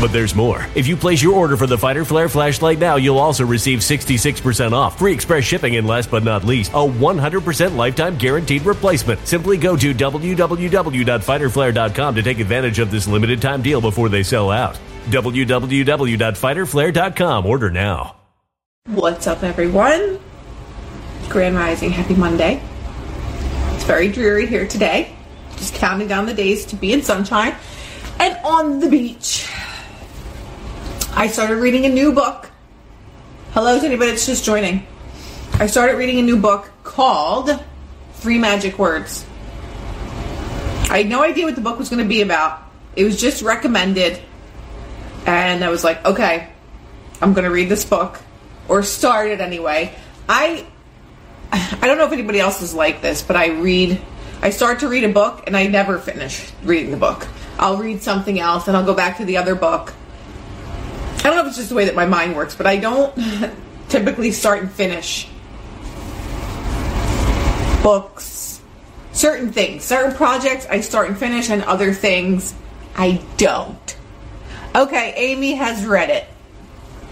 But there's more. If you place your order for the Fighter Flare flashlight now, you'll also receive 66% off, free express shipping, and last but not least, a 100% lifetime guaranteed replacement. Simply go to www.fighterflare.com to take advantage of this limited time deal before they sell out. www.fighterflare.com. Order now. What's up, everyone? Grand Rising, happy Monday. It's very dreary here today. Just counting down the days to be in sunshine and on the beach. I started reading a new book. Hello to anybody that's just joining. I started reading a new book called Three Magic Words. I had no idea what the book was going to be about. It was just recommended. And I was like, okay, I'm going to read this book or start it anyway. I I don't know if anybody else is like this, but I read I start to read a book and I never finish reading the book. I'll read something else and I'll go back to the other book. I don't know if it's just the way that my mind works, but I don't typically start and finish books, certain things, certain projects I start and finish, and other things I don't. Okay, Amy has read it.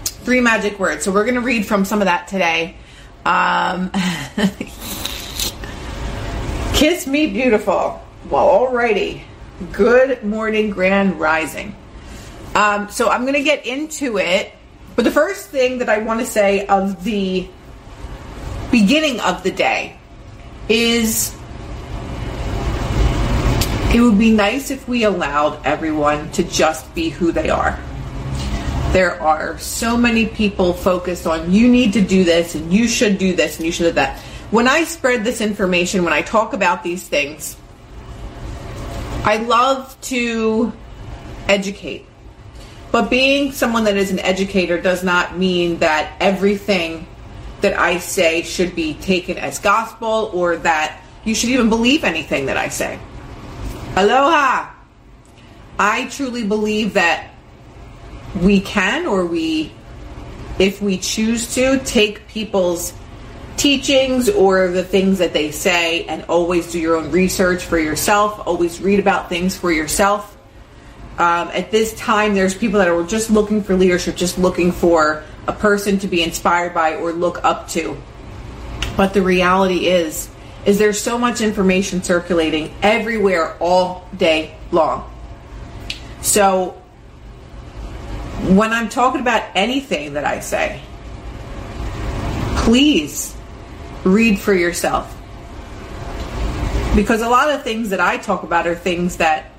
Three magic words. So we're going to read from some of that today. Um, Kiss me beautiful. Well, alrighty. Good morning, grand rising. Um, so I'm going to get into it. But the first thing that I want to say of the beginning of the day is it would be nice if we allowed everyone to just be who they are. There are so many people focused on you need to do this and you should do this and you should do that. When I spread this information, when I talk about these things, I love to educate. But being someone that is an educator does not mean that everything that I say should be taken as gospel or that you should even believe anything that I say. Aloha! I truly believe that we can or we if we choose to, take people's teachings or the things that they say and always do your own research for yourself, always read about things for yourself. Um, at this time, there's people that are just looking for leadership, just looking for a person to be inspired by or look up to. But the reality is, is there's so much information circulating everywhere all day long. So when I'm talking about anything that I say, please read for yourself. Because a lot of things that I talk about are things that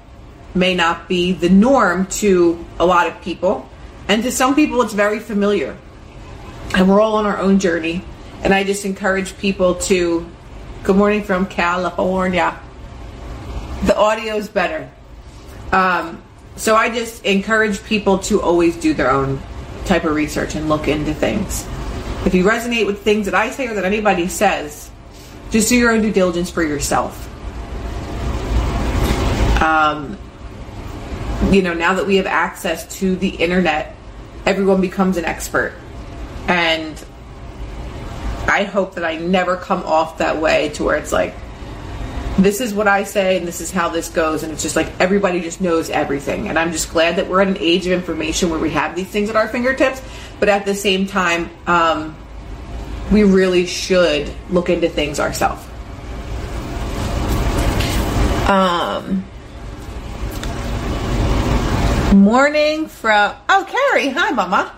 may not be the norm to a lot of people. And to some people, it's very familiar. And we're all on our own journey. And I just encourage people to, good morning from California. The audio is better. Um, so I just encourage people to always do their own type of research and look into things. If you resonate with things that I say or that anybody says, just do your own due diligence for yourself. Um, you know, now that we have access to the internet, everyone becomes an expert. And I hope that I never come off that way to where it's like, this is what I say and this is how this goes. And it's just like everybody just knows everything. And I'm just glad that we're at an age of information where we have these things at our fingertips. But at the same time, um, we really should look into things ourselves. Um, morning from, oh, Carrie. Hi, Mama.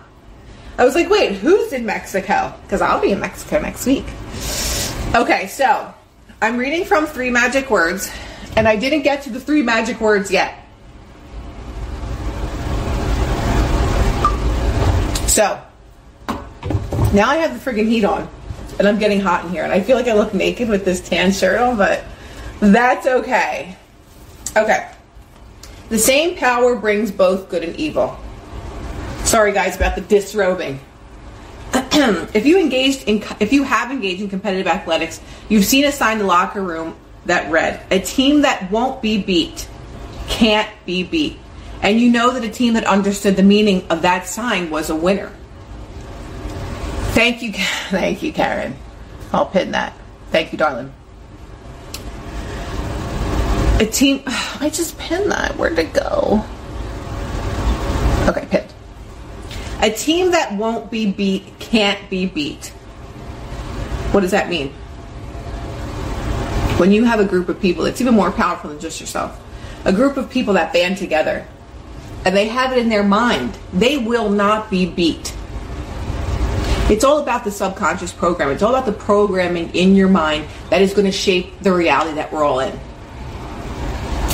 I was like, wait, who's in Mexico? Because I'll be in Mexico next week. Okay, so I'm reading from Three Magic Words, and I didn't get to the three magic words yet. So, now I have the friggin' heat on, and I'm getting hot in here, and I feel like I look naked with this tan shirt on, but that's okay. Okay. The same power brings both good and evil. Sorry, guys, about the disrobing. if you engaged in if you have engaged in competitive athletics, you've seen a sign in the locker room that read, "A team that won't be beat can't be beat." And you know that a team that understood the meaning of that sign was a winner. Thank you, thank you, Karen. I'll pin that. Thank you, darling. A team. I just pinned that. Where'd it go? Okay, pinned. A team that won't be beat can't be beat. What does that mean? When you have a group of people, it's even more powerful than just yourself. A group of people that band together and they have it in their mind, they will not be beat. It's all about the subconscious program. It's all about the programming in your mind that is going to shape the reality that we're all in.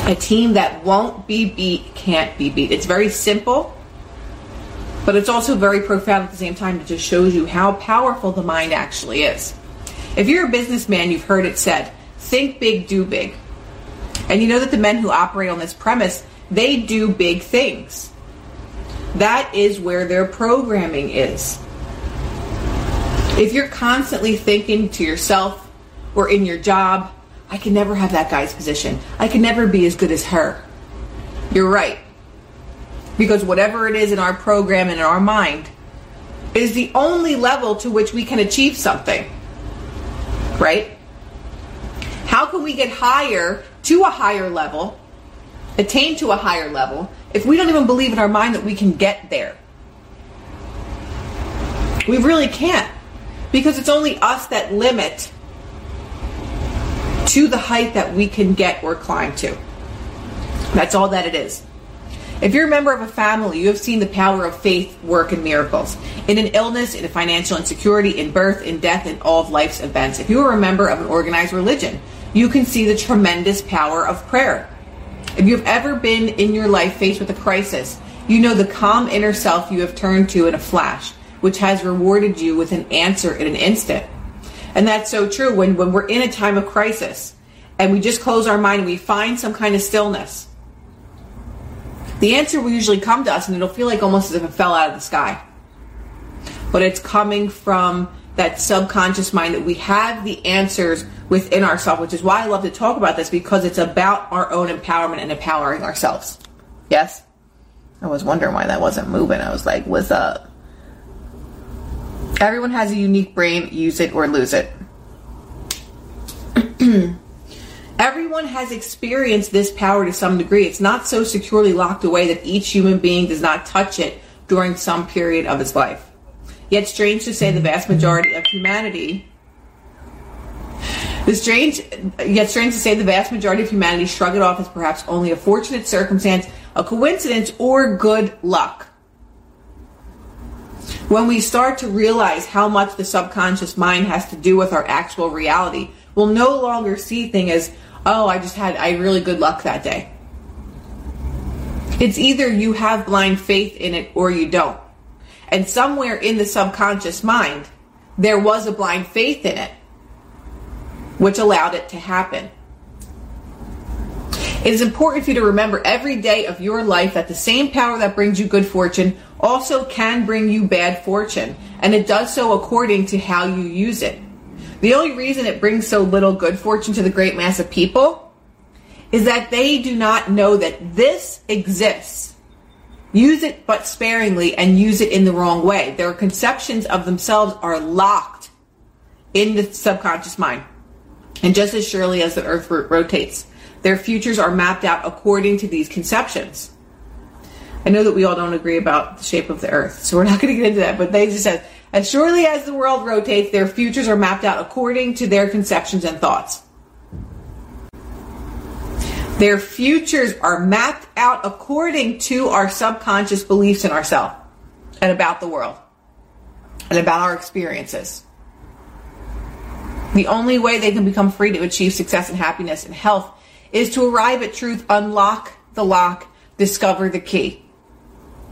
A team that won't be beat can't be beat. It's very simple but it's also very profound at the same time. It just shows you how powerful the mind actually is. If you're a businessman, you've heard it said, think big, do big. And you know that the men who operate on this premise, they do big things. That is where their programming is. If you're constantly thinking to yourself or in your job, I can never have that guy's position. I can never be as good as her. You're right. Because whatever it is in our program and in our mind is the only level to which we can achieve something. Right? How can we get higher to a higher level, attain to a higher level, if we don't even believe in our mind that we can get there? We really can't. Because it's only us that limit to the height that we can get or climb to. That's all that it is. If you're a member of a family, you have seen the power of faith work in miracles. In an illness, in a financial insecurity, in birth, in death, in all of life's events. If you are a member of an organized religion, you can see the tremendous power of prayer. If you've ever been in your life faced with a crisis, you know the calm inner self you have turned to in a flash, which has rewarded you with an answer in an instant. And that's so true when, when we're in a time of crisis and we just close our mind and we find some kind of stillness the answer will usually come to us and it'll feel like almost as if it fell out of the sky. But it's coming from that subconscious mind that we have the answers within ourselves, which is why I love to talk about this because it's about our own empowerment and empowering ourselves. Yes? I was wondering why that wasn't moving. I was like, what's up? Everyone has a unique brain, use it or lose it. Everyone has experienced this power to some degree. It's not so securely locked away that each human being does not touch it during some period of his life. Yet, strange to say, the vast majority of humanity. The strange, yet strange to say, the vast majority of humanity shrug it off as perhaps only a fortunate circumstance, a coincidence, or good luck. When we start to realize how much the subconscious mind has to do with our actual reality, we'll no longer see things as oh, I just had I really good luck that day. It's either you have blind faith in it or you don't. And somewhere in the subconscious mind, there was a blind faith in it, which allowed it to happen. It is important for you to remember every day of your life that the same power that brings you good fortune also can bring you bad fortune, and it does so according to how you use it. The only reason it brings so little good fortune to the great mass of people is that they do not know that this exists. Use it but sparingly and use it in the wrong way. Their conceptions of themselves are locked in the subconscious mind. And just as surely as the earth rotates, their futures are mapped out according to these conceptions. I know that we all don't agree about the shape of the earth, so we're not going to get into that, but they just said as surely as the world rotates, their futures are mapped out according to their conceptions and thoughts. Their futures are mapped out according to our subconscious beliefs in ourselves and about the world and about our experiences. The only way they can become free to achieve success and happiness and health is to arrive at truth, unlock the lock, discover the key,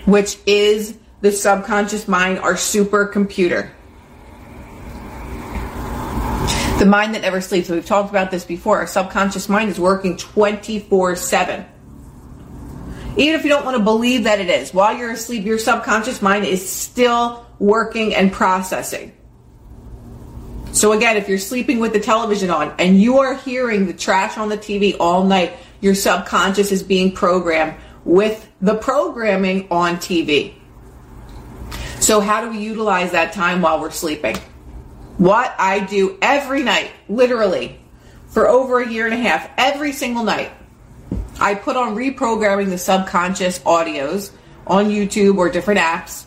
which is the subconscious mind, our supercomputer. The mind that never sleeps. We've talked about this before. Our subconscious mind is working 24 7. Even if you don't want to believe that it is, while you're asleep, your subconscious mind is still working and processing. So, again, if you're sleeping with the television on and you are hearing the trash on the TV all night, your subconscious is being programmed with the programming on TV. So, how do we utilize that time while we're sleeping? What I do every night, literally, for over a year and a half, every single night, I put on reprogramming the subconscious audios on YouTube or different apps,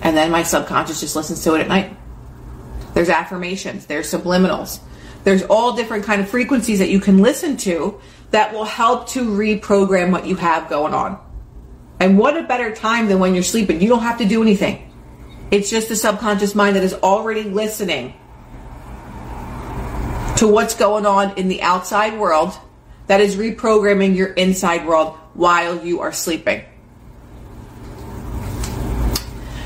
and then my subconscious just listens to it at night. There's affirmations, there's subliminals, there's all different kind of frequencies that you can listen to that will help to reprogram what you have going on. And what a better time than when you're sleeping. You don't have to do anything. It's just the subconscious mind that is already listening to what's going on in the outside world that is reprogramming your inside world while you are sleeping.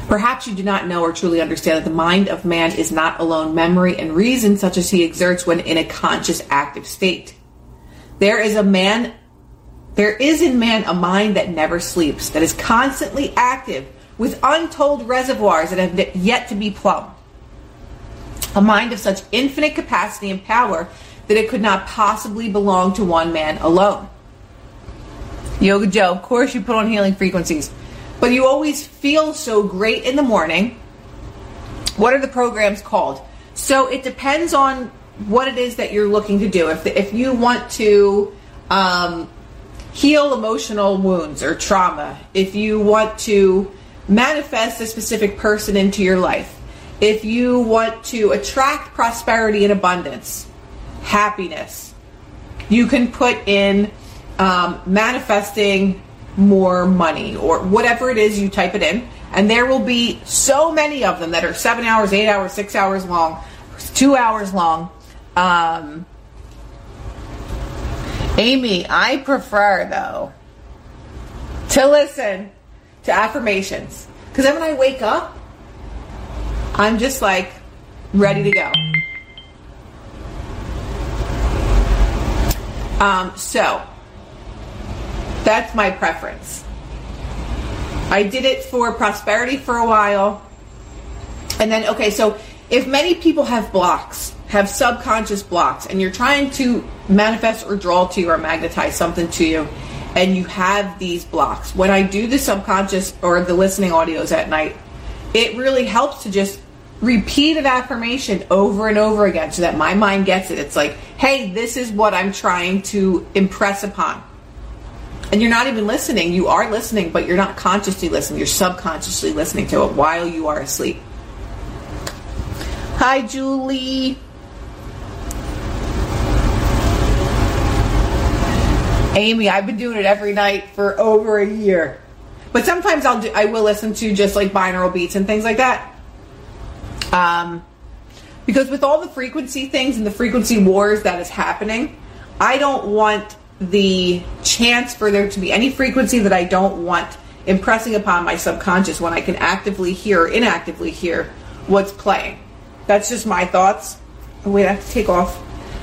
Perhaps you do not know or truly understand that the mind of man is not alone memory and reason such as he exerts when in a conscious active state. There is a man there is in man a mind that never sleeps, that is constantly active with untold reservoirs that have yet to be plumbed. A mind of such infinite capacity and power that it could not possibly belong to one man alone. Yoga Joe, of course, you put on healing frequencies, but you always feel so great in the morning. What are the programs called? So it depends on what it is that you're looking to do. If, if you want to um, heal emotional wounds or trauma, if you want to manifest a specific person into your life, if you want to attract prosperity and abundance, happiness, you can put in um, manifesting more money or whatever it is you type it in. And there will be so many of them that are seven hours, eight hours, six hours long, two hours long. Um, Amy, I prefer though to listen to affirmations because then when I wake up, I'm just like ready to go. Um, so that's my preference. I did it for prosperity for a while. And then, okay, so if many people have blocks, have subconscious blocks, and you're trying to manifest or draw to you or magnetize something to you, and you have these blocks, when I do the subconscious or the listening audios at night, it really helps to just repeat an affirmation over and over again so that my mind gets it. It's like, hey, this is what I'm trying to impress upon. And you're not even listening. You are listening, but you're not consciously listening. You're subconsciously listening to it while you are asleep. Hi, Julie. Amy, I've been doing it every night for over a year. But sometimes I'll do I will listen to just like binaural beats and things like that. Um because with all the frequency things and the frequency wars that is happening, I don't want the chance for there to be any frequency that I don't want impressing upon my subconscious when I can actively hear or inactively hear what's playing. That's just my thoughts. Oh, wait, I have to take off.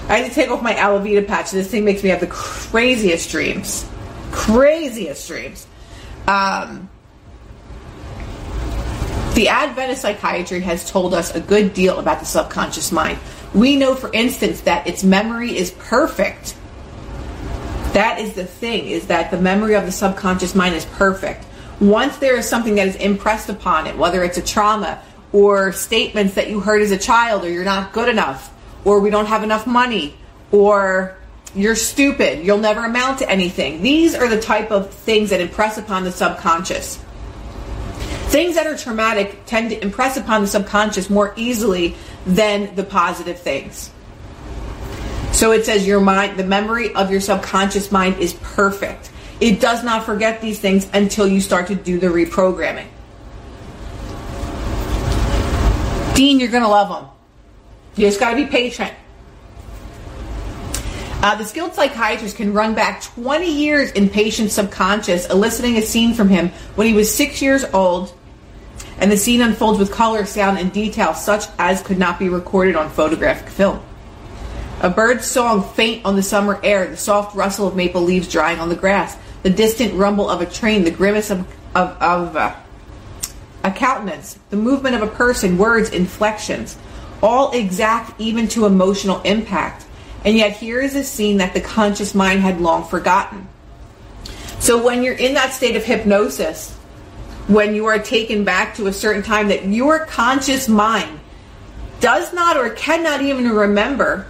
I have to take off my Alavita patch. This thing makes me have the craziest dreams. Craziest dreams. Um, the advent of psychiatry has told us a good deal about the subconscious mind. We know, for instance, that its memory is perfect. That is the thing, is that the memory of the subconscious mind is perfect. Once there is something that is impressed upon it, whether it's a trauma or statements that you heard as a child, or you're not good enough, or we don't have enough money, or you're stupid, you'll never amount to anything. These are the type of things that impress upon the subconscious. Things that are traumatic tend to impress upon the subconscious more easily than the positive things. So it says your mind, the memory of your subconscious mind is perfect. It does not forget these things until you start to do the reprogramming. Dean, you're going to love them. You just got to be patient. Uh, the skilled psychiatrist can run back 20 years in patient's subconscious, eliciting a scene from him when he was six years old, and the scene unfolds with color, sound, and detail such as could not be recorded on photographic film. A bird's song faint on the summer air, the soft rustle of maple leaves drying on the grass, the distant rumble of a train, the grimace of, of, of uh, a countenance, the movement of a person, words, inflections, all exact even to emotional impact. And yet here is a scene that the conscious mind had long forgotten. So when you're in that state of hypnosis, when you are taken back to a certain time that your conscious mind does not or cannot even remember,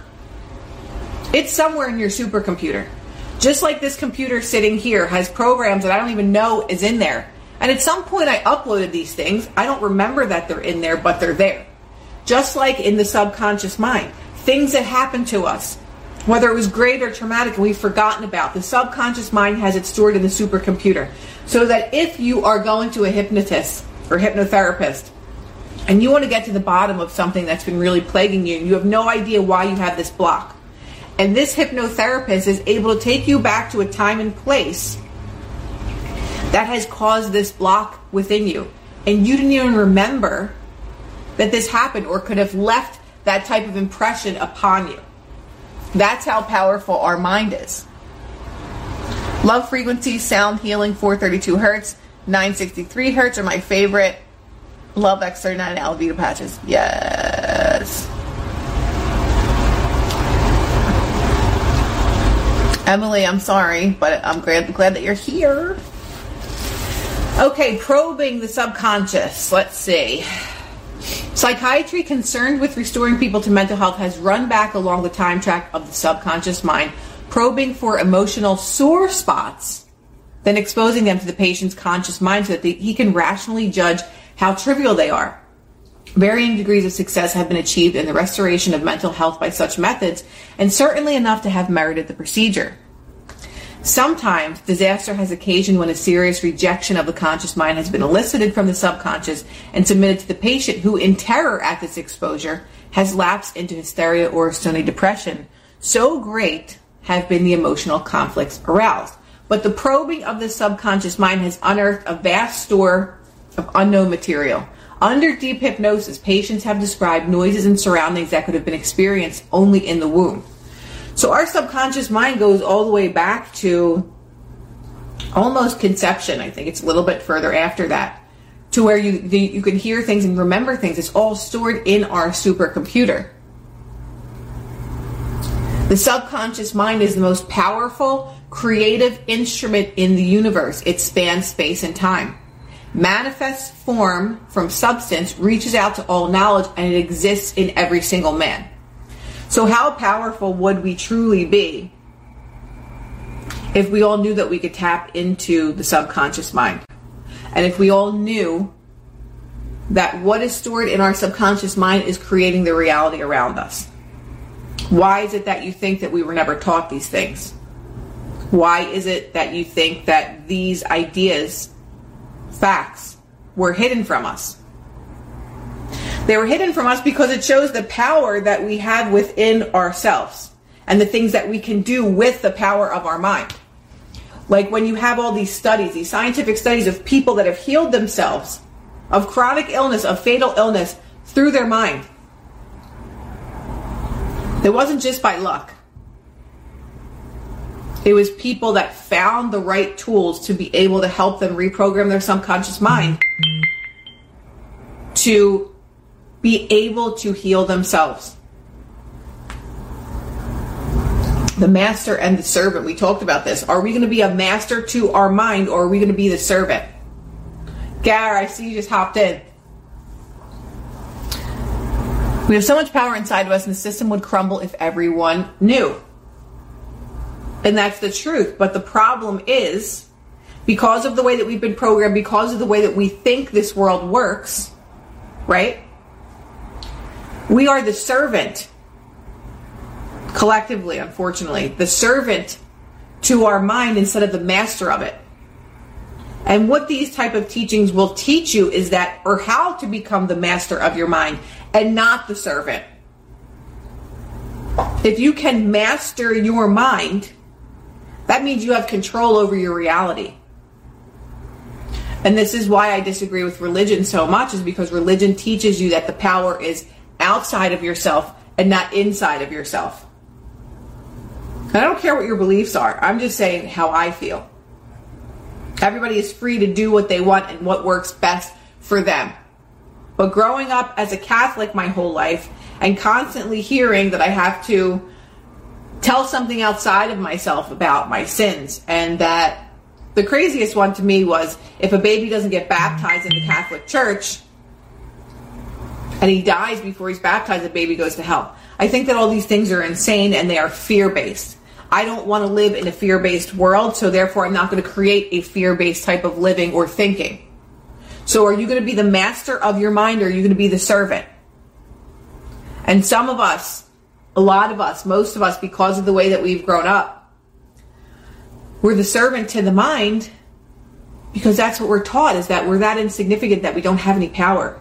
it's somewhere in your supercomputer. Just like this computer sitting here has programs that I don't even know is in there. And at some point I uploaded these things. I don't remember that they're in there, but they're there. Just like in the subconscious mind things that happen to us, whether it was great or traumatic we've forgotten about. The subconscious mind has it stored in the supercomputer. So that if you are going to a hypnotist or hypnotherapist and you want to get to the bottom of something that's been really plaguing you and you have no idea why you have this block, and this hypnotherapist is able to take you back to a time and place that has caused this block within you. And you didn't even remember that this happened or could have left that type of impression upon you. That's how powerful our mind is. Love frequency, sound healing, 432 hertz, 963 hertz are my favorite. Love X39 Alavita patches. Yes. Emily, I'm sorry, but I'm glad, glad that you're here. Okay, probing the subconscious. Let's see. Psychiatry concerned with restoring people to mental health has run back along the time track of the subconscious mind, probing for emotional sore spots, then exposing them to the patient's conscious mind so that they, he can rationally judge how trivial they are. Varying degrees of success have been achieved in the restoration of mental health by such methods, and certainly enough to have merited the procedure. Sometimes disaster has occasioned when a serious rejection of the conscious mind has been elicited from the subconscious and submitted to the patient who, in terror at this exposure, has lapsed into hysteria or stony depression. So great have been the emotional conflicts aroused. But the probing of the subconscious mind has unearthed a vast store of unknown material. Under deep hypnosis, patients have described noises and surroundings that could have been experienced only in the womb. So our subconscious mind goes all the way back to almost conception. I think it's a little bit further after that to where you the, you can hear things and remember things. It's all stored in our supercomputer. The subconscious mind is the most powerful creative instrument in the universe. It spans space and time. Manifests form from substance reaches out to all knowledge and it exists in every single man. So, how powerful would we truly be if we all knew that we could tap into the subconscious mind? And if we all knew that what is stored in our subconscious mind is creating the reality around us? Why is it that you think that we were never taught these things? Why is it that you think that these ideas, facts, were hidden from us? They were hidden from us because it shows the power that we have within ourselves and the things that we can do with the power of our mind. Like when you have all these studies, these scientific studies of people that have healed themselves of chronic illness, of fatal illness through their mind. It wasn't just by luck. It was people that found the right tools to be able to help them reprogram their subconscious mind to be able to heal themselves. The master and the servant, we talked about this. Are we going to be a master to our mind or are we going to be the servant? Gar, I see you just hopped in. We have so much power inside of us, and the system would crumble if everyone knew. And that's the truth. But the problem is, because of the way that we've been programmed, because of the way that we think this world works, right? We are the servant, collectively, unfortunately, the servant to our mind instead of the master of it. And what these type of teachings will teach you is that or how to become the master of your mind and not the servant. If you can master your mind, that means you have control over your reality. And this is why I disagree with religion so much is because religion teaches you that the power is outside of yourself and not inside of yourself. I don't care what your beliefs are. I'm just saying how I feel. Everybody is free to do what they want and what works best for them. But growing up as a Catholic my whole life and constantly hearing that I have to tell something outside of myself about my sins and that the craziest one to me was if a baby doesn't get baptized in the Catholic Church and he dies before he's baptized, the baby goes to hell. I think that all these things are insane and they are fear based. I don't want to live in a fear based world, so therefore I'm not going to create a fear based type of living or thinking. So are you going to be the master of your mind or are you going to be the servant? And some of us, a lot of us, most of us, because of the way that we've grown up, we're the servant to the mind because that's what we're taught is that we're that insignificant that we don't have any power.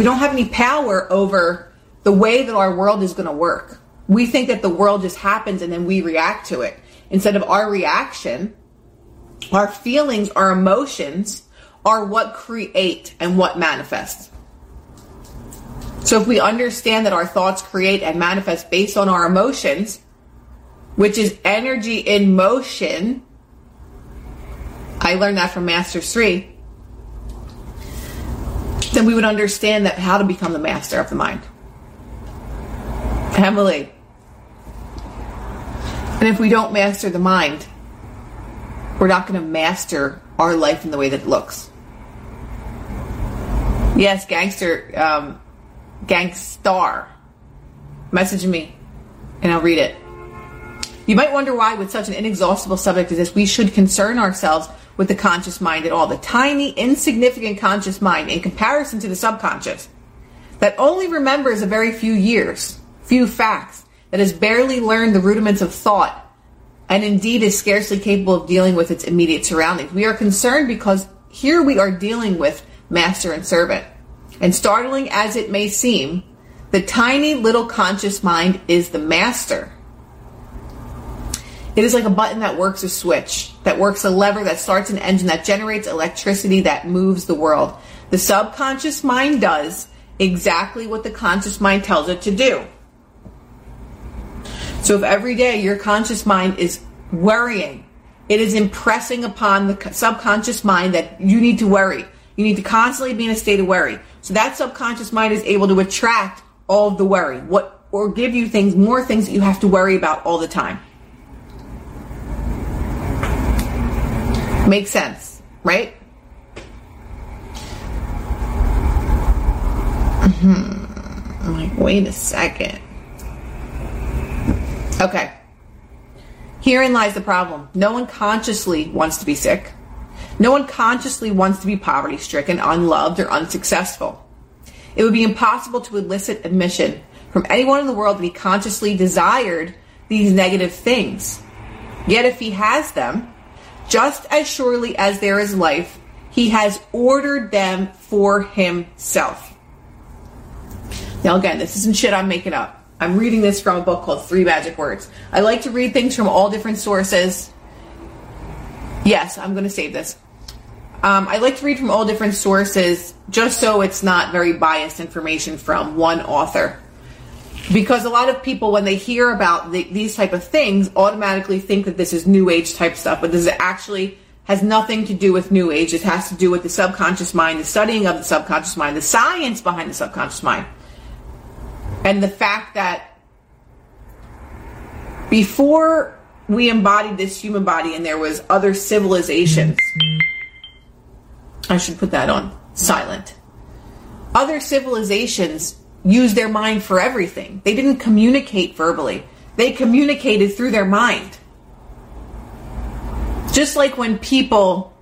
We don't have any power over the way that our world is going to work. We think that the world just happens and then we react to it. Instead of our reaction, our feelings, our emotions are what create and what manifest. So if we understand that our thoughts create and manifest based on our emotions, which is energy in motion, I learned that from Master 3, then we would understand that how to become the master of the mind. Emily, and if we don't master the mind, we're not going to master our life in the way that it looks. Yes, gangster, um, gangstar. Message me and I'll read it. You might wonder why, with such an inexhaustible subject as this, we should concern ourselves with the conscious mind at all. The tiny, insignificant conscious mind in comparison to the subconscious that only remembers a very few years, few facts, that has barely learned the rudiments of thought and indeed is scarcely capable of dealing with its immediate surroundings. We are concerned because here we are dealing with master and servant. And startling as it may seem, the tiny little conscious mind is the master. It is like a button that works a switch, that works a lever, that starts an engine, that generates electricity, that moves the world. The subconscious mind does exactly what the conscious mind tells it to do. So if every day your conscious mind is worrying, it is impressing upon the subconscious mind that you need to worry. You need to constantly be in a state of worry. So that subconscious mind is able to attract all of the worry, what or give you things, more things that you have to worry about all the time. Makes sense, right? Hmm. I'm like, wait a second. Okay. Herein lies the problem. No one consciously wants to be sick. No one consciously wants to be poverty stricken, unloved, or unsuccessful. It would be impossible to elicit admission from anyone in the world that he consciously desired these negative things. Yet if he has them, just as surely as there is life, he has ordered them for himself. Now, again, this isn't shit I'm making up. I'm reading this from a book called Three Magic Words. I like to read things from all different sources. Yes, I'm going to save this. Um, I like to read from all different sources just so it's not very biased information from one author. Because a lot of people, when they hear about the, these type of things, automatically think that this is New Age type stuff, but this actually has nothing to do with New Age. It has to do with the subconscious mind, the studying of the subconscious mind, the science behind the subconscious mind. And the fact that before we embodied this human body and there was other civilizations, I should put that on silent. Other civilizations used their mind for everything. They didn't communicate verbally. They communicated through their mind. Just like when people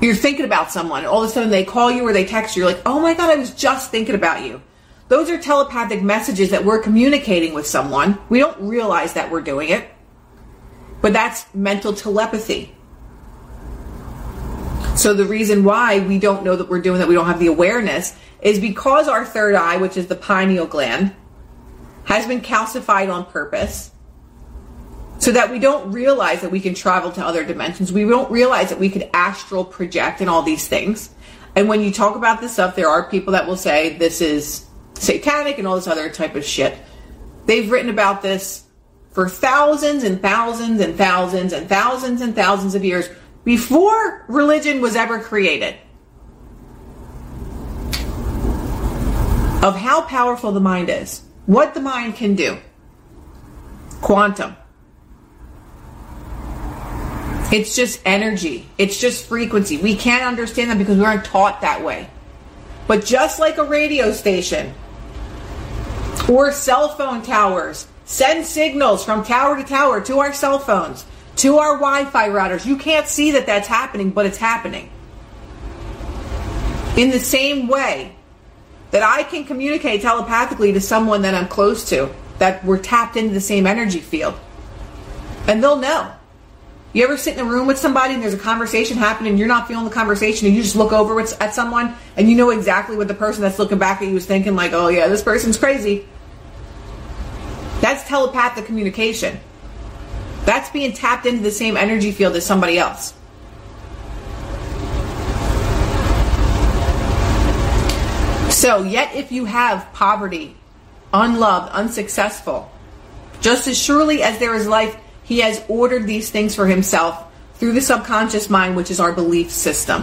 you're thinking about someone, all of a sudden they call you or they text you, you're like, oh my God, I was just thinking about you. Those are telepathic messages that we're communicating with someone. We don't realize that we're doing it, but that's mental telepathy. So the reason why we don't know that we're doing that, we don't have the awareness, is because our third eye, which is the pineal gland, has been calcified on purpose so that we don't realize that we can travel to other dimensions. We don't realize that we could astral project and all these things. And when you talk about this stuff, there are people that will say this is satanic and all this other type of shit. They've written about this for thousands and thousands and thousands and thousands and thousands of years before religion was ever created. Of how powerful the mind is, what the mind can do. Quantum. It's just energy. It's just frequency. We can't understand that because we aren't taught that way. But just like a radio station, or cell phone towers. Send signals from tower to tower to our cell phones, to our Wi Fi routers. You can't see that that's happening, but it's happening. In the same way that I can communicate telepathically to someone that I'm close to, that we're tapped into the same energy field. And they'll know. You ever sit in a room with somebody and there's a conversation happening and you're not feeling the conversation and you just look over at someone and you know exactly what the person that's looking back at you is thinking, like, oh yeah, this person's crazy. That's telepathic communication. That's being tapped into the same energy field as somebody else. So, yet if you have poverty, unloved, unsuccessful, just as surely as there is life, he has ordered these things for himself through the subconscious mind, which is our belief system.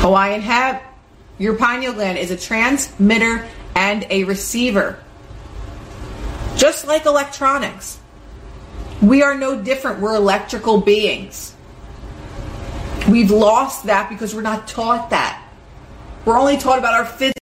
Hawaiian have your pineal gland is a transmitter and a receiver just like electronics. We are no different. We're electrical beings. We've lost that because we're not taught that. We're only taught about our physical.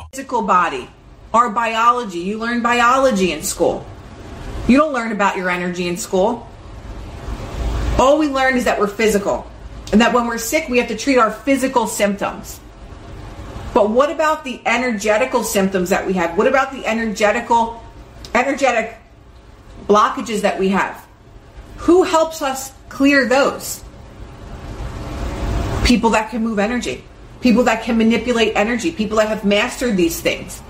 physical body, our biology. You learn biology in school. You don't learn about your energy in school. All we learn is that we're physical and that when we're sick, we have to treat our physical symptoms. But what about the energetical symptoms that we have? What about the energetical, energetic blockages that we have? Who helps us clear those? People that can move energy people that can manipulate energy, people that have mastered these things.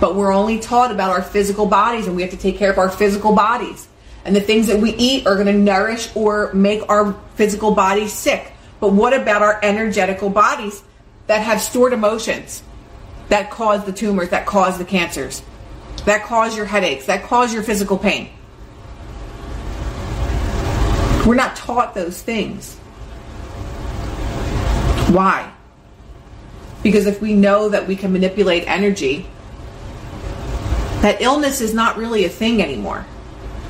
But we're only taught about our physical bodies and we have to take care of our physical bodies. And the things that we eat are going to nourish or make our physical bodies sick. But what about our energetical bodies that have stored emotions that cause the tumors, that cause the cancers, that cause your headaches, that cause your physical pain? We're not taught those things. Why? Because if we know that we can manipulate energy, that illness is not really a thing anymore.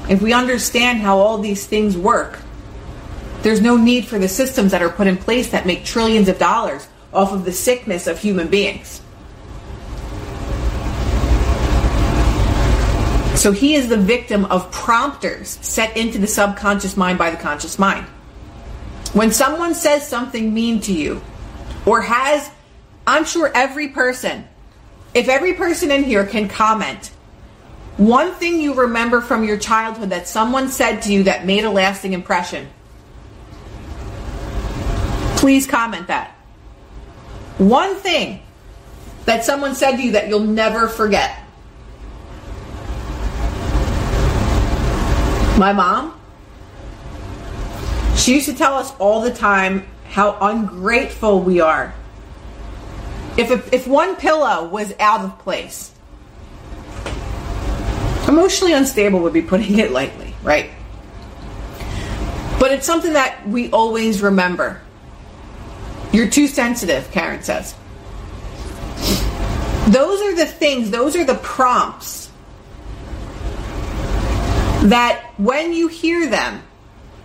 If we understand how all these things work, there's no need for the systems that are put in place that make trillions of dollars off of the sickness of human beings. So he is the victim of prompters set into the subconscious mind by the conscious mind. When someone says something mean to you or has I'm sure every person, if every person in here can comment, one thing you remember from your childhood that someone said to you that made a lasting impression, please comment that. One thing that someone said to you that you'll never forget. My mom, she used to tell us all the time how ungrateful we are if, a, if one pillow was out of place, emotionally unstable would be putting it lightly, right? But it's something that we always remember. You're too sensitive, Karen says. Those are the things, those are the prompts that when you hear them,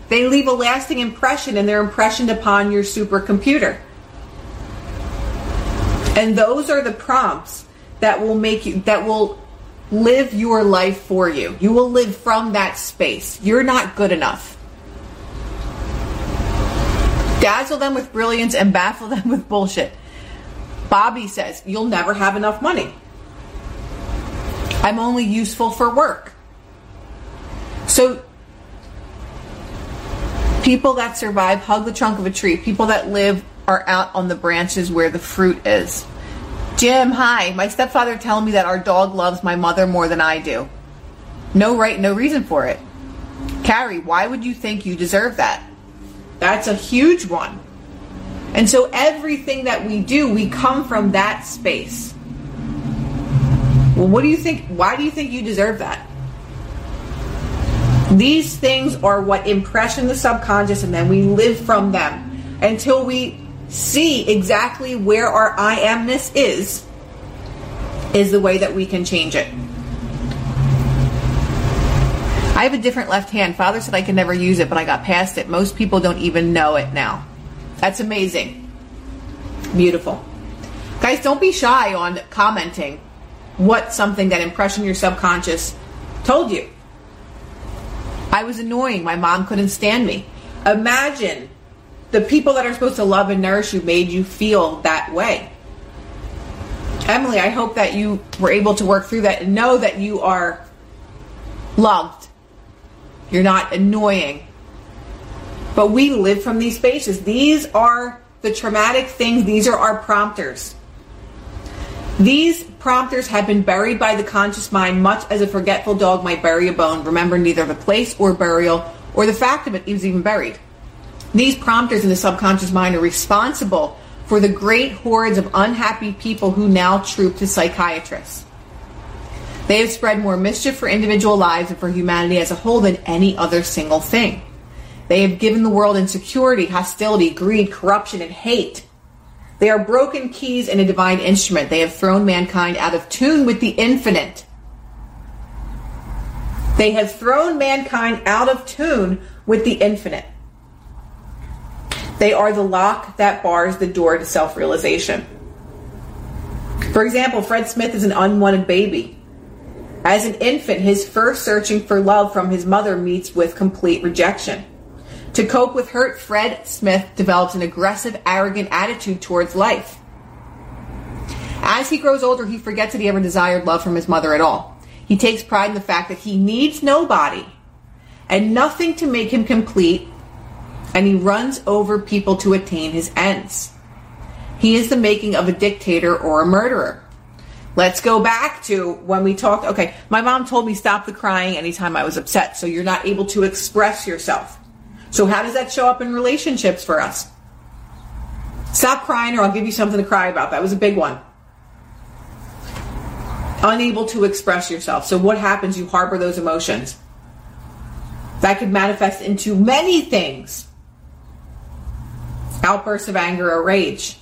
they leave a lasting impression and they're impressioned upon your supercomputer. And those are the prompts that will make you, that will live your life for you. You will live from that space. You're not good enough. Dazzle them with brilliance and baffle them with bullshit. Bobby says, You'll never have enough money. I'm only useful for work. So, people that survive hug the trunk of a tree. People that live are out on the branches where the fruit is. Jim, hi. My stepfather telling me that our dog loves my mother more than I do. No right, no reason for it. Carrie, why would you think you deserve that? That's a huge one. And so everything that we do, we come from that space. Well, what do you think? Why do you think you deserve that? These things are what impression the subconscious, and then we live from them until we see exactly where our I amness is, is the way that we can change it. I have a different left hand. Father said I could never use it, but I got past it. Most people don't even know it now. That's amazing. Beautiful. Guys, don't be shy on commenting what something that impression your subconscious told you. I was annoying. My mom couldn't stand me. Imagine the people that are supposed to love and nourish you made you feel that way. Emily, I hope that you were able to work through that and know that you are loved. You're not annoying. But we live from these spaces. These are the traumatic things, these are our prompters. These prompters have been buried by the conscious mind, much as a forgetful dog might bury a bone, remember neither the place or burial or the fact of it is even buried. These prompters in the subconscious mind are responsible for the great hordes of unhappy people who now troop to psychiatrists. They have spread more mischief for individual lives and for humanity as a whole than any other single thing. They have given the world insecurity, hostility, greed, corruption, and hate. They are broken keys in a divine instrument. They have thrown mankind out of tune with the infinite. They have thrown mankind out of tune with the infinite. They are the lock that bars the door to self realization. For example, Fred Smith is an unwanted baby. As an infant, his first searching for love from his mother meets with complete rejection. To cope with hurt, Fred Smith develops an aggressive, arrogant attitude towards life. As he grows older, he forgets that he ever desired love from his mother at all. He takes pride in the fact that he needs nobody and nothing to make him complete, and he runs over people to attain his ends. He is the making of a dictator or a murderer. Let's go back to when we talked. Okay, my mom told me stop the crying anytime I was upset, so you're not able to express yourself. So, how does that show up in relationships for us? Stop crying, or I'll give you something to cry about. That was a big one. Unable to express yourself. So, what happens? You harbor those emotions. That could manifest into many things outbursts of anger or rage,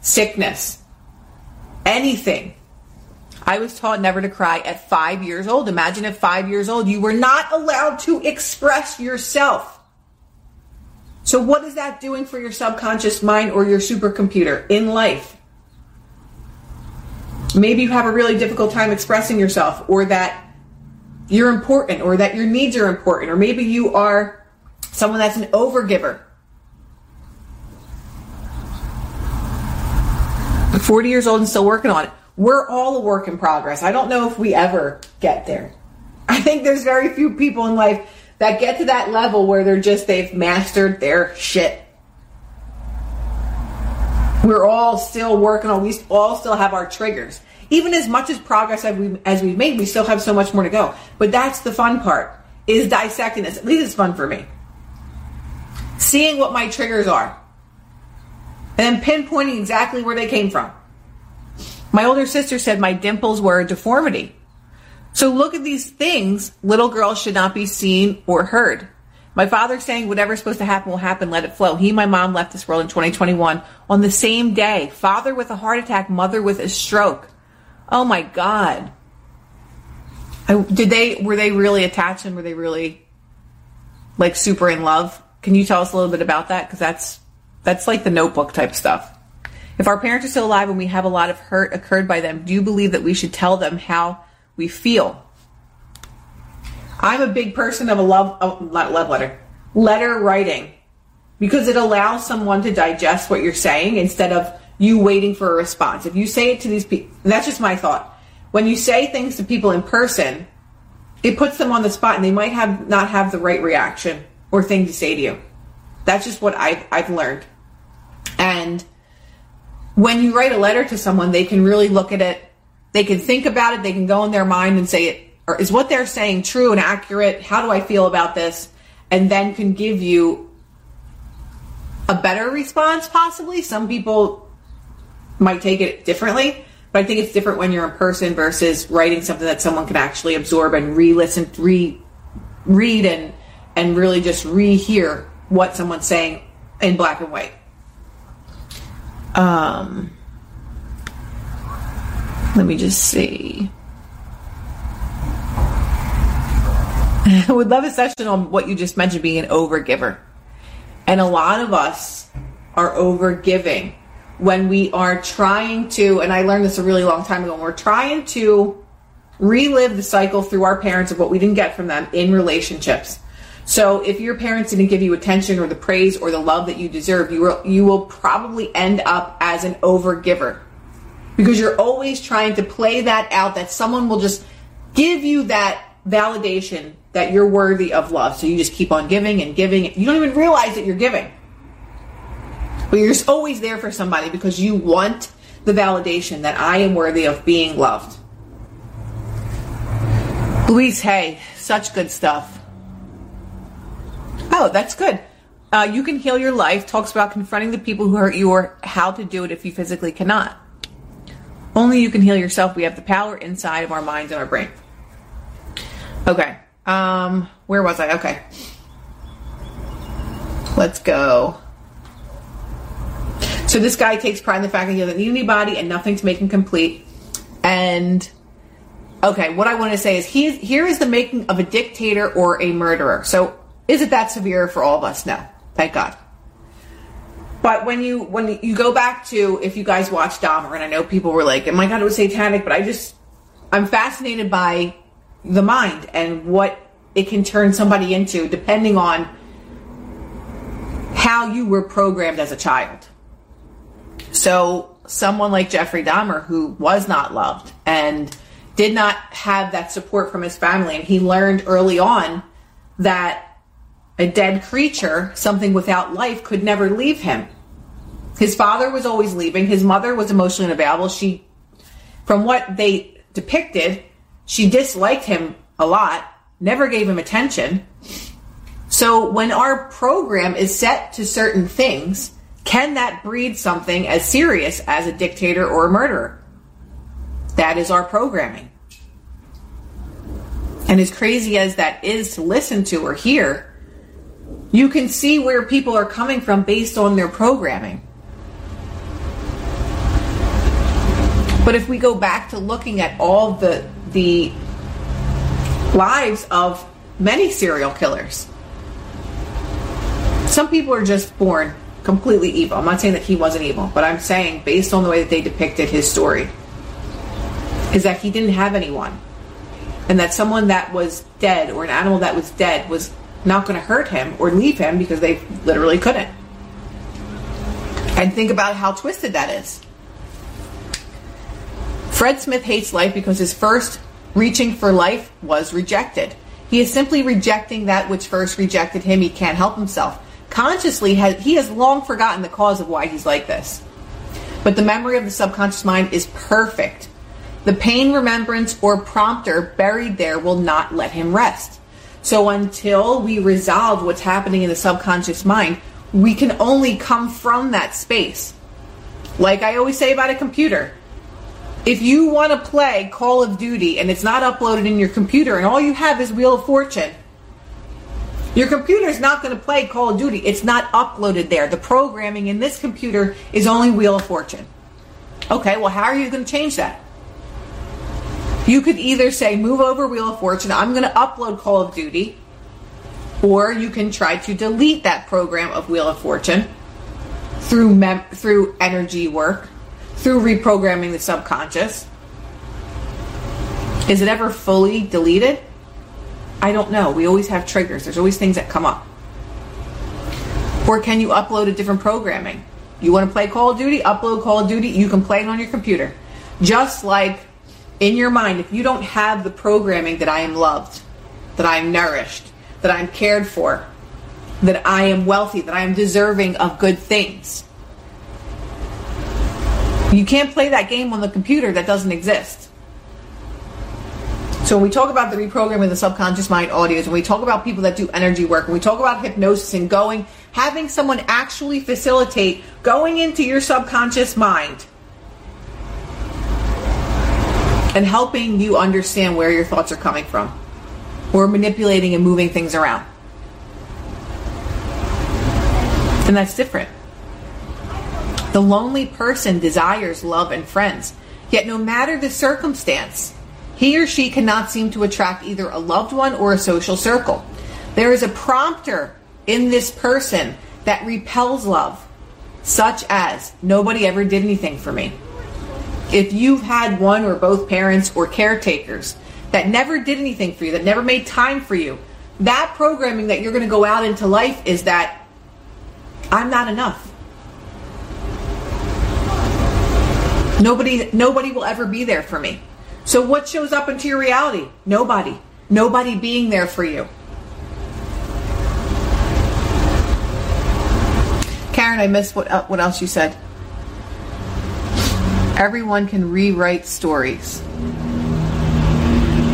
sickness, anything. I was taught never to cry at five years old. Imagine at five years old, you were not allowed to express yourself. So, what is that doing for your subconscious mind or your supercomputer in life? Maybe you have a really difficult time expressing yourself, or that you're important, or that your needs are important, or maybe you are someone that's an overgiver. 40 years old and still working on it. We're all a work in progress. I don't know if we ever get there. I think there's very few people in life that get to that level where they're just, they've mastered their shit. We're all still working on, we all still have our triggers. Even as much as progress as, we, as we've made, we still have so much more to go. But that's the fun part, is dissecting this. At least it's fun for me. Seeing what my triggers are. And then pinpointing exactly where they came from. My older sister said my dimples were a deformity. So look at these things. Little girls should not be seen or heard. My father saying whatever's supposed to happen will happen, let it flow. He and my mom left this world in 2021 on the same day. Father with a heart attack, mother with a stroke. Oh my God. I, did they, were they really attached and were they really like super in love? Can you tell us a little bit about that? Cause that's, that's like the notebook type stuff. If our parents are still alive and we have a lot of hurt occurred by them, do you believe that we should tell them how we feel? I'm a big person of a love, oh, not love letter, letter writing because it allows someone to digest what you're saying instead of you waiting for a response. If you say it to these people, that's just my thought. When you say things to people in person, it puts them on the spot and they might have not have the right reaction or thing to say to you. That's just what I've, I've learned. And when you write a letter to someone, they can really look at it. They can think about it. They can go in their mind and say, is what they're saying true and accurate? How do I feel about this? And then can give you a better response, possibly. Some people might take it differently, but I think it's different when you're in person versus writing something that someone can actually absorb and re-listen, re read and and really just rehear what someone's saying in black and white. Um, let me just see. I would love a session on what you just mentioned being an overgiver. And a lot of us are overgiving when we are trying to, and I learned this a really long time ago, when we're trying to relive the cycle through our parents of what we didn't get from them in relationships. So if your parents didn't give you attention or the praise or the love that you deserve, you will you will probably end up as an overgiver. Because you're always trying to play that out that someone will just give you that validation that you're worthy of love. So you just keep on giving and giving. You don't even realize that you're giving. But you're just always there for somebody because you want the validation that I am worthy of being loved. Louise Hay, such good stuff. Oh, that's good. Uh, you can heal your life talks about confronting the people who hurt you or how to do it if you physically cannot. Only you can heal yourself. We have the power inside of our minds and our brain. Okay. Um, where was I? Okay. Let's go. So this guy takes pride in the fact that he doesn't need anybody and nothing to make him complete. And okay, what I want to say is he here is the making of a dictator or a murderer. So is it that severe for all of us? No. Thank God. But when you when you go back to if you guys watch Dahmer, and I know people were like, "Oh my God, it was satanic," but I just I'm fascinated by the mind and what it can turn somebody into, depending on how you were programmed as a child. So, someone like Jeffrey Dahmer, who was not loved and did not have that support from his family, and he learned early on that a dead creature, something without life, could never leave him. His father was always leaving. His mother was emotionally unavailable. She, from what they depicted, she disliked him a lot, never gave him attention. So when our program is set to certain things, can that breed something as serious as a dictator or a murderer? That is our programming. And as crazy as that is to listen to or hear, you can see where people are coming from based on their programming. But if we go back to looking at all the the lives of many serial killers, some people are just born completely evil. I'm not saying that he wasn't evil, but I'm saying based on the way that they depicted his story is that he didn't have anyone. And that someone that was dead or an animal that was dead was not going to hurt him or leave him because they literally couldn't. And think about how twisted that is. Fred Smith hates life because his first reaching for life was rejected. He is simply rejecting that which first rejected him. He can't help himself. Consciously, he has long forgotten the cause of why he's like this. But the memory of the subconscious mind is perfect. The pain remembrance or prompter buried there will not let him rest. So until we resolve what's happening in the subconscious mind, we can only come from that space. Like I always say about a computer, if you want to play Call of Duty and it's not uploaded in your computer and all you have is Wheel of Fortune, your computer is not going to play Call of Duty. It's not uploaded there. The programming in this computer is only Wheel of Fortune. Okay, well, how are you going to change that? You could either say, move over Wheel of Fortune, I'm going to upload Call of Duty, or you can try to delete that program of Wheel of Fortune through mem- through energy work through reprogramming the subconscious. Is it ever fully deleted? I don't know. We always have triggers. There's always things that come up. Or can you upload a different programming? You want to play Call of Duty? Upload Call of Duty. You can play it on your computer. Just like in your mind, if you don't have the programming that I am loved, that I am nourished, that I'm cared for, that I am wealthy, that I am deserving of good things, you can't play that game on the computer that doesn't exist. So when we talk about the reprogramming the subconscious mind audios, when we talk about people that do energy work, when we talk about hypnosis and going, having someone actually facilitate going into your subconscious mind and helping you understand where your thoughts are coming from or manipulating and moving things around. And that's different. The lonely person desires love and friends, yet no matter the circumstance, he or she cannot seem to attract either a loved one or a social circle. There is a prompter in this person that repels love, such as nobody ever did anything for me. If you've had one or both parents or caretakers that never did anything for you, that never made time for you, that programming that you're going to go out into life is that I'm not enough. Nobody nobody will ever be there for me. So what shows up into your reality? Nobody. Nobody being there for you. Karen, I missed what uh, what else you said. Everyone can rewrite stories.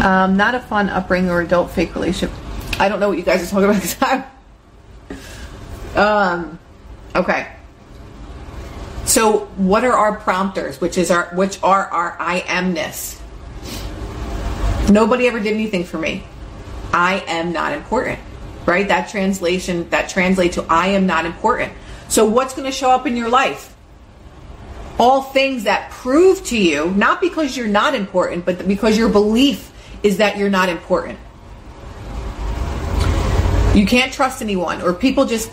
Um, not a fun upbringing or adult fake relationship. I don't know what you guys are talking about. This time. Um, okay. So, what are our prompters? Which is our which are our I amness. Nobody ever did anything for me. I am not important. Right? That translation that translates to I am not important. So, what's going to show up in your life? All things that prove to you, not because you're not important, but because your belief is that you're not important. You can't trust anyone, or people just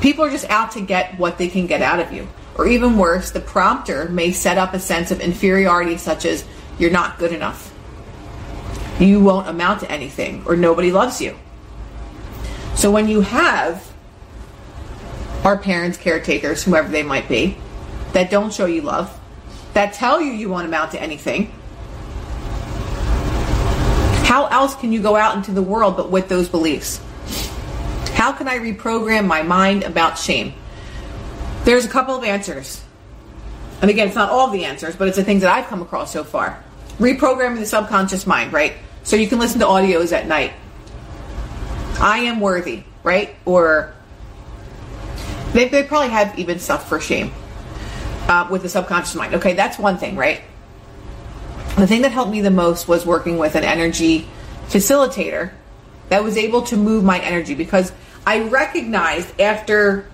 people are just out to get what they can get out of you. Or even worse, the prompter may set up a sense of inferiority, such as you're not good enough, you won't amount to anything, or nobody loves you. So when you have our parents, caretakers, whoever they might be, that don't show you love, that tell you you won't amount to anything, how else can you go out into the world but with those beliefs? How can I reprogram my mind about shame? There's a couple of answers. And again, it's not all the answers, but it's the things that I've come across so far. Reprogramming the subconscious mind, right? So you can listen to audios at night. I am worthy, right? Or they, they probably have even stuff for shame uh, with the subconscious mind. Okay, that's one thing, right? The thing that helped me the most was working with an energy facilitator that was able to move my energy because I recognized after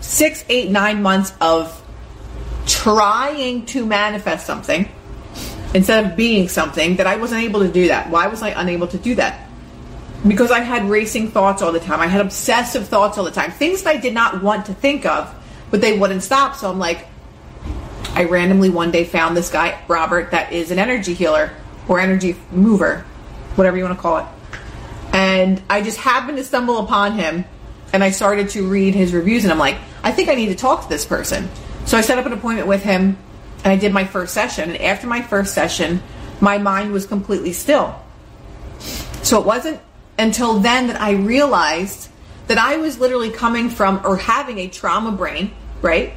six, eight, nine months of trying to manifest something instead of being something that I wasn't able to do that. Why was I unable to do that? Because I had racing thoughts all the time. I had obsessive thoughts all the time. Things that I did not want to think of, but they wouldn't stop. So I'm like, I randomly one day found this guy, Robert, that is an energy healer or energy mover, whatever you want to call it. And I just happened to stumble upon him and I started to read his reviews and I'm like, I think I need to talk to this person. So I set up an appointment with him and I did my first session. And after my first session, my mind was completely still. So it wasn't until then that I realized that I was literally coming from or having a trauma brain, right?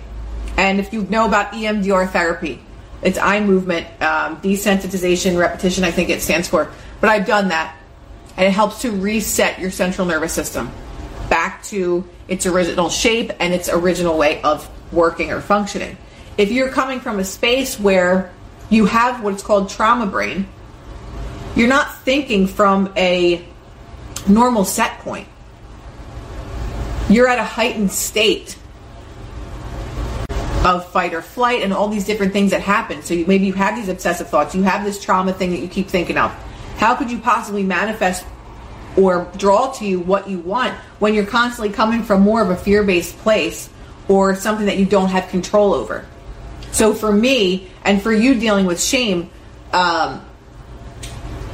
And if you know about EMDR therapy, it's eye movement, um, desensitization, repetition, I think it stands for. But I've done that. And it helps to reset your central nervous system back to its original shape and its original way of working or functioning. If you're coming from a space where you have what's called trauma brain, you're not thinking from a normal set point. You're at a heightened state of fight or flight and all these different things that happen. So you, maybe you have these obsessive thoughts, you have this trauma thing that you keep thinking of. How could you possibly manifest or draw to you what you want when you're constantly coming from more of a fear based place or something that you don't have control over. So for me, and for you dealing with shame, um,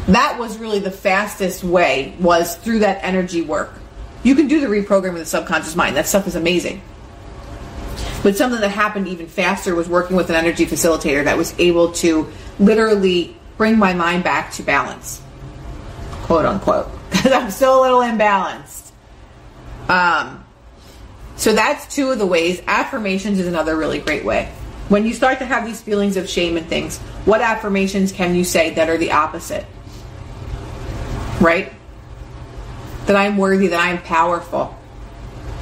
that was really the fastest way was through that energy work. You can do the reprogramming of the subconscious mind. That stuff is amazing. But something that happened even faster was working with an energy facilitator that was able to literally bring my mind back to balance, quote unquote because I'm so little imbalanced. Um, so that's two of the ways. Affirmations is another really great way. When you start to have these feelings of shame and things, what affirmations can you say that are the opposite? Right? That I'm worthy, that I'm powerful,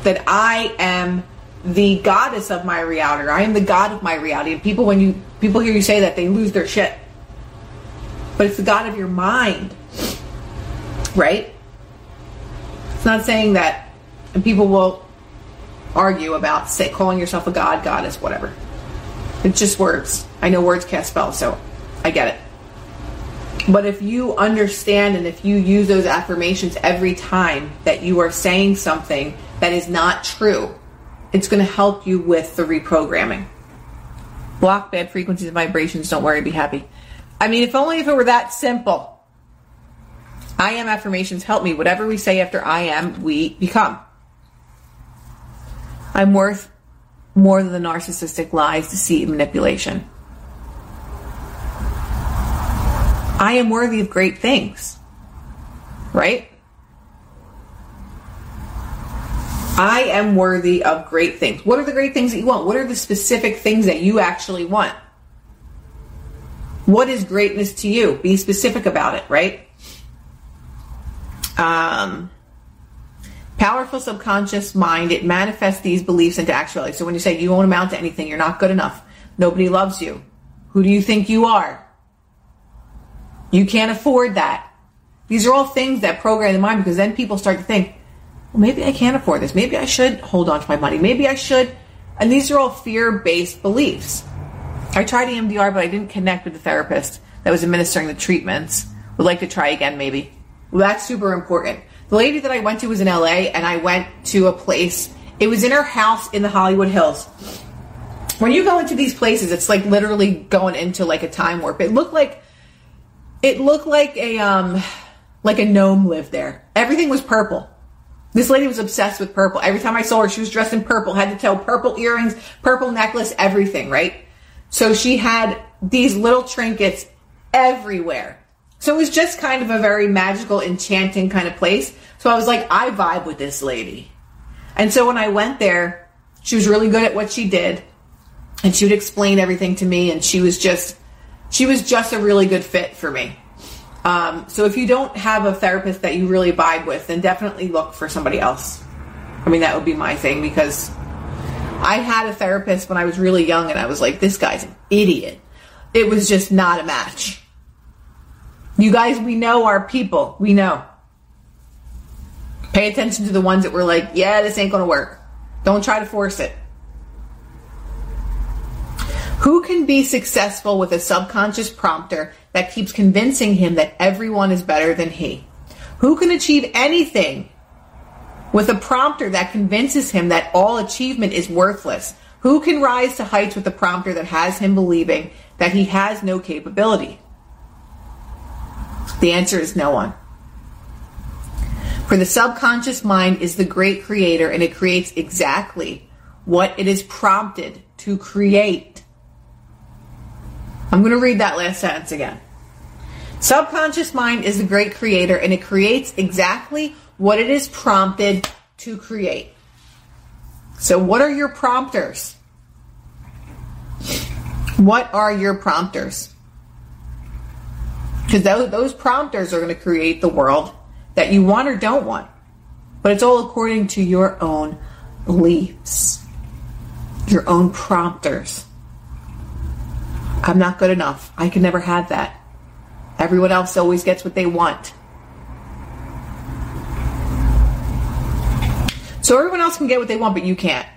that I am the goddess of my reality. I am the god of my reality. And people, when you people hear you say that, they lose their shit. But it's the god of your mind right? It's not saying that, and people will argue about say, calling yourself a god, goddess, whatever. It's just words. I know words cast spells, so I get it. But if you understand and if you use those affirmations every time that you are saying something that is not true, it's going to help you with the reprogramming. Block bad frequencies and vibrations. Don't worry, be happy. I mean, if only if it were that simple. I am affirmations help me. Whatever we say after I am, we become. I'm worth more than the narcissistic lies, deceit, and manipulation. I am worthy of great things. Right? I am worthy of great things. What are the great things that you want? What are the specific things that you actually want? What is greatness to you? Be specific about it, right? Um, Powerful subconscious mind, it manifests these beliefs into actuality. So when you say you won't amount to anything, you're not good enough, nobody loves you, who do you think you are? You can't afford that. These are all things that program the mind because then people start to think, well, maybe I can't afford this. Maybe I should hold on to my money. Maybe I should. And these are all fear based beliefs. I tried EMDR, but I didn't connect with the therapist that was administering the treatments. Would like to try again, maybe. Well, that's super important. The lady that I went to was in LA, and I went to a place. It was in her house in the Hollywood Hills. When you go into these places, it's like literally going into like a time warp. It looked like it looked like a um like a gnome lived there. Everything was purple. This lady was obsessed with purple. Every time I saw her, she was dressed in purple, had to tell purple earrings, purple necklace, everything, right? So she had these little trinkets everywhere. So it was just kind of a very magical, enchanting kind of place. So I was like, I vibe with this lady. And so when I went there, she was really good at what she did. And she would explain everything to me. And she was just, she was just a really good fit for me. Um, so if you don't have a therapist that you really vibe with, then definitely look for somebody else. I mean, that would be my thing because I had a therapist when I was really young and I was like, this guy's an idiot. It was just not a match. You guys, we know our people. We know. Pay attention to the ones that were like, yeah, this ain't going to work. Don't try to force it. Who can be successful with a subconscious prompter that keeps convincing him that everyone is better than he? Who can achieve anything with a prompter that convinces him that all achievement is worthless? Who can rise to heights with a prompter that has him believing that he has no capability? The answer is no one. For the subconscious mind is the great creator and it creates exactly what it is prompted to create. I'm going to read that last sentence again. Subconscious mind is the great creator and it creates exactly what it is prompted to create. So, what are your prompters? What are your prompters? Because those, those prompters are going to create the world that you want or don't want. But it's all according to your own beliefs, your own prompters. I'm not good enough. I can never have that. Everyone else always gets what they want. So everyone else can get what they want, but you can't.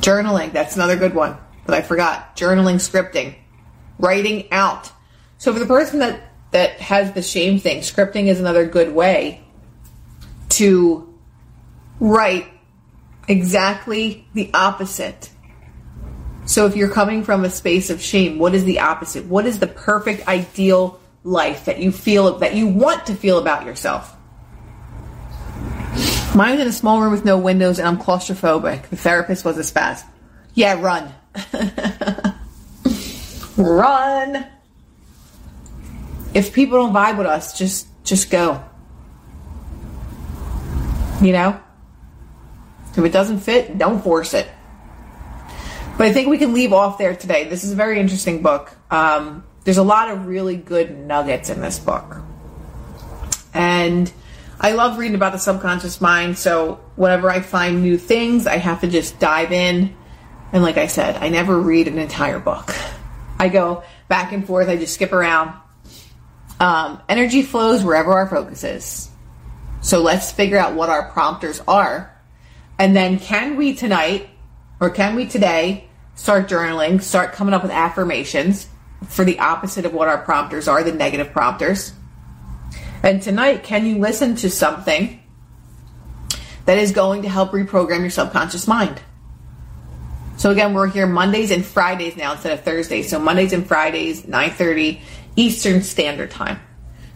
Journaling, that's another good one that I forgot. Journaling, scripting, writing out. So for the person that that has the shame thing, scripting is another good way to write exactly the opposite. So if you're coming from a space of shame, what is the opposite? What is the perfect ideal life that you feel that you want to feel about yourself? Mine's in a small room with no windows and I'm claustrophobic. The therapist was a spaz. Yeah, run. run. If people don't vibe with us, just just go. You know? If it doesn't fit, don't force it. But I think we can leave off there today. This is a very interesting book. Um, there's a lot of really good nuggets in this book. And I love reading about the subconscious mind. So whenever I find new things, I have to just dive in. And like I said, I never read an entire book. I go back and forth. I just skip around. Um, energy flows wherever our focus is. So let's figure out what our prompters are. And then can we tonight or can we today start journaling, start coming up with affirmations for the opposite of what our prompters are, the negative prompters? And tonight, can you listen to something that is going to help reprogram your subconscious mind? So again, we're here Mondays and Fridays now instead of Thursdays. So Mondays and Fridays, 9:30 Eastern Standard Time.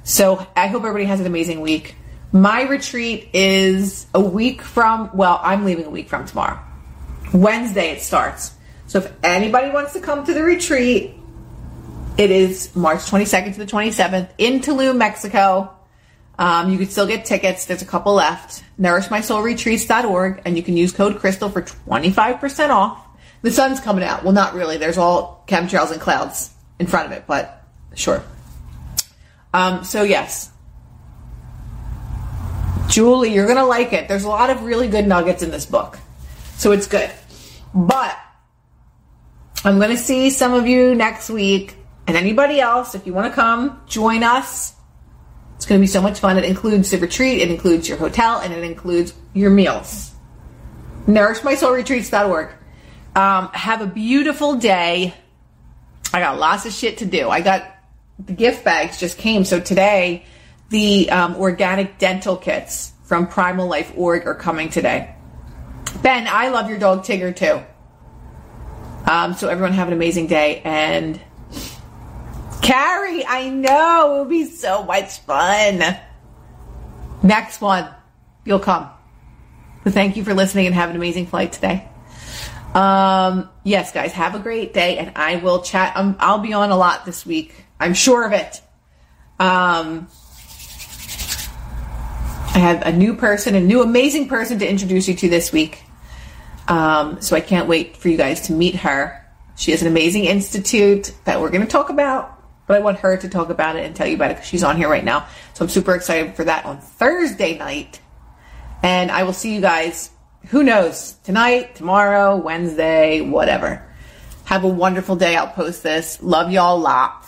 So I hope everybody has an amazing week. My retreat is a week from, well, I'm leaving a week from tomorrow. Wednesday it starts. So if anybody wants to come to the retreat, it is March 22nd to the 27th in Tulum, Mexico. Um, you can still get tickets. There's a couple left. NourishMySoulRetreats.org, and you can use code Crystal for 25% off. The sun's coming out. Well, not really. There's all chemtrails and clouds in front of it, but sure. Um, so yes, Julie, you're to like it. There's a lot of really good nuggets in this book. So it's good. But I'm going to see some of you next week and anybody else. If you want to come, join us. It's going to be so much fun. It includes the retreat, it includes your hotel, and it includes your meals. NourishMySoulRetreats.org. Um, have a beautiful day. I got lots of shit to do. I got the gift bags just came. So today, the um, organic dental kits from Primal Life Org are coming today. Ben, I love your dog Tigger too. Um, so everyone have an amazing day and Carrie, I know it will be so much fun. Next one, you'll come. But thank you for listening and have an amazing flight today. Um, yes, guys, have a great day, and I will chat. Um, I'll be on a lot this week. I'm sure of it. Um, I have a new person, a new amazing person to introduce you to this week. Um, so I can't wait for you guys to meet her. She has an amazing institute that we're going to talk about, but I want her to talk about it and tell you about it because she's on here right now. So I'm super excited for that on Thursday night. And I will see you guys, who knows, tonight, tomorrow, Wednesday, whatever. Have a wonderful day. I'll post this. Love y'all lots.